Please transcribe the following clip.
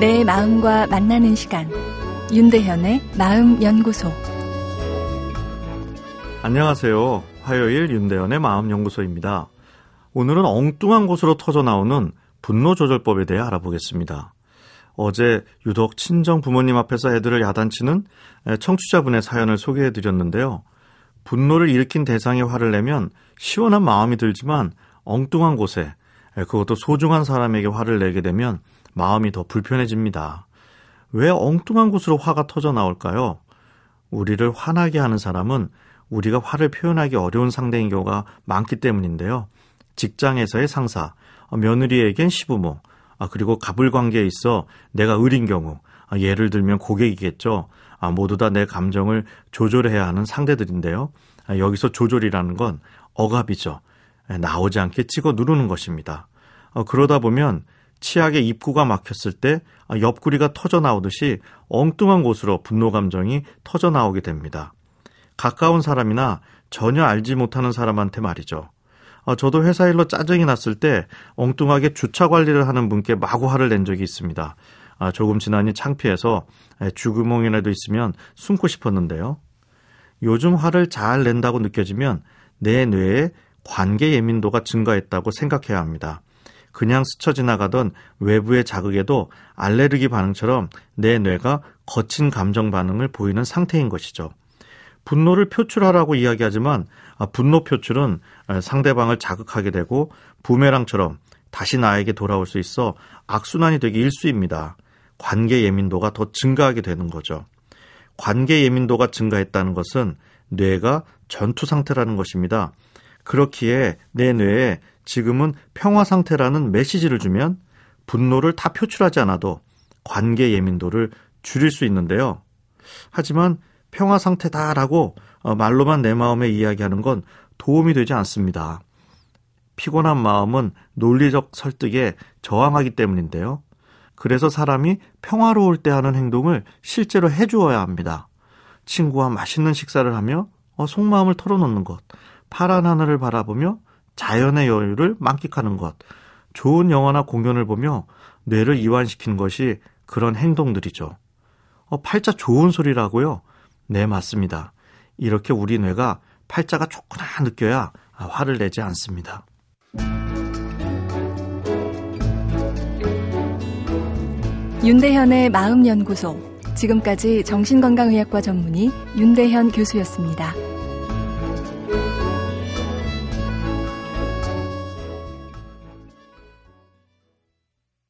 내 마음과 만나는 시간 윤대현의 마음 연구소 안녕하세요. 화요일 윤대현의 마음 연구소입니다. 오늘은 엉뚱한 곳으로 터져 나오는 분노 조절법에 대해 알아보겠습니다. 어제 유독 친정 부모님 앞에서 애들을 야단치는 청취자분의 사연을 소개해 드렸는데요. 분노를 일으킨 대상이 화를 내면 시원한 마음이 들지만 엉뚱한 곳에 그것도 소중한 사람에게 화를 내게 되면 마음이 더 불편해집니다. 왜 엉뚱한 곳으로 화가 터져 나올까요? 우리를 화나게 하는 사람은 우리가 화를 표현하기 어려운 상대인 경우가 많기 때문인데요. 직장에서의 상사, 며느리에겐 시부모, 아, 그리고 갑을 관계에 있어 내가 의린 경우, 아, 예를 들면 고객이겠죠. 아, 모두 다 내 감정을 조절해야 하는 상대들인데요. 아, 여기서 조절이라는 건 억압이죠. 나오지 않게 찍어 누르는 것입니다. 어, 그러다 보면 치약의 입구가 막혔을 때 옆구리가 터져 나오듯이 엉뚱한 곳으로 분노 감정이 터져 나오게 됩니다. 가까운 사람이나 전혀 알지 못하는 사람한테 말이죠. 어, 저도 회사 일로 짜증이 났을 때 엉뚱하게 주차 관리를 하는 분께 마구 화를 낸 적이 있습니다. 아, 조금 지나니 창피해서 쥐구멍이라도 있으면 숨고 싶었는데요. 요즘 화를 잘 낸다고 느껴지면 내 뇌에 관계 예민도가 증가했다고 생각해야 합니다. 그냥 스쳐 지나가던 외부의 자극에도 알레르기 반응처럼 내 뇌가 거친 감정 반응을 보이는 상태인 것이죠. 분노를 표출하라고 이야기하지만 아, 분노 표출은 상대방을 자극하게 되고 부메랑처럼 다시 나에게 돌아올 수 있어 악순환이 되기 일수입니다. 관계 예민도가 더 증가하게 되는 거죠. 관계 예민도가 증가했다는 것은 뇌가 전투 상태라는 것입니다. 그렇기에 내 뇌에 지금은 평화 상태라는 메시지를 주면 분노를 다 표출하지 않아도 관계 예민도를 줄일 수 있는데요. 하지만 평화 상태다라고 어, 말로만 내 마음에 이야기하는 건 도움이 되지 않습니다. 피곤한 마음은 논리적 설득에 저항하기 때문인데요. 그래서 사람이 평화로울 때 하는 행동을 실제로 해주어야 합니다. 친구와 맛있는 식사를 하며 어, 속마음을 털어놓는 것, 파란 하늘을 바라보며 자연의 여유를 만끽하는 것, 좋은 영화나 공연을 보며 뇌를 이완시키는 것이 그런 행동들이죠. 어, 팔자 좋은 소리라고요? 네, 맞습니다. 이렇게 우리 뇌가 팔자가 좋구나 느껴야 화를 내지 않습니다. 윤대현의 마음연구소. 지금까지 정신건강의학과 전문의 윤대현 교수였습니다.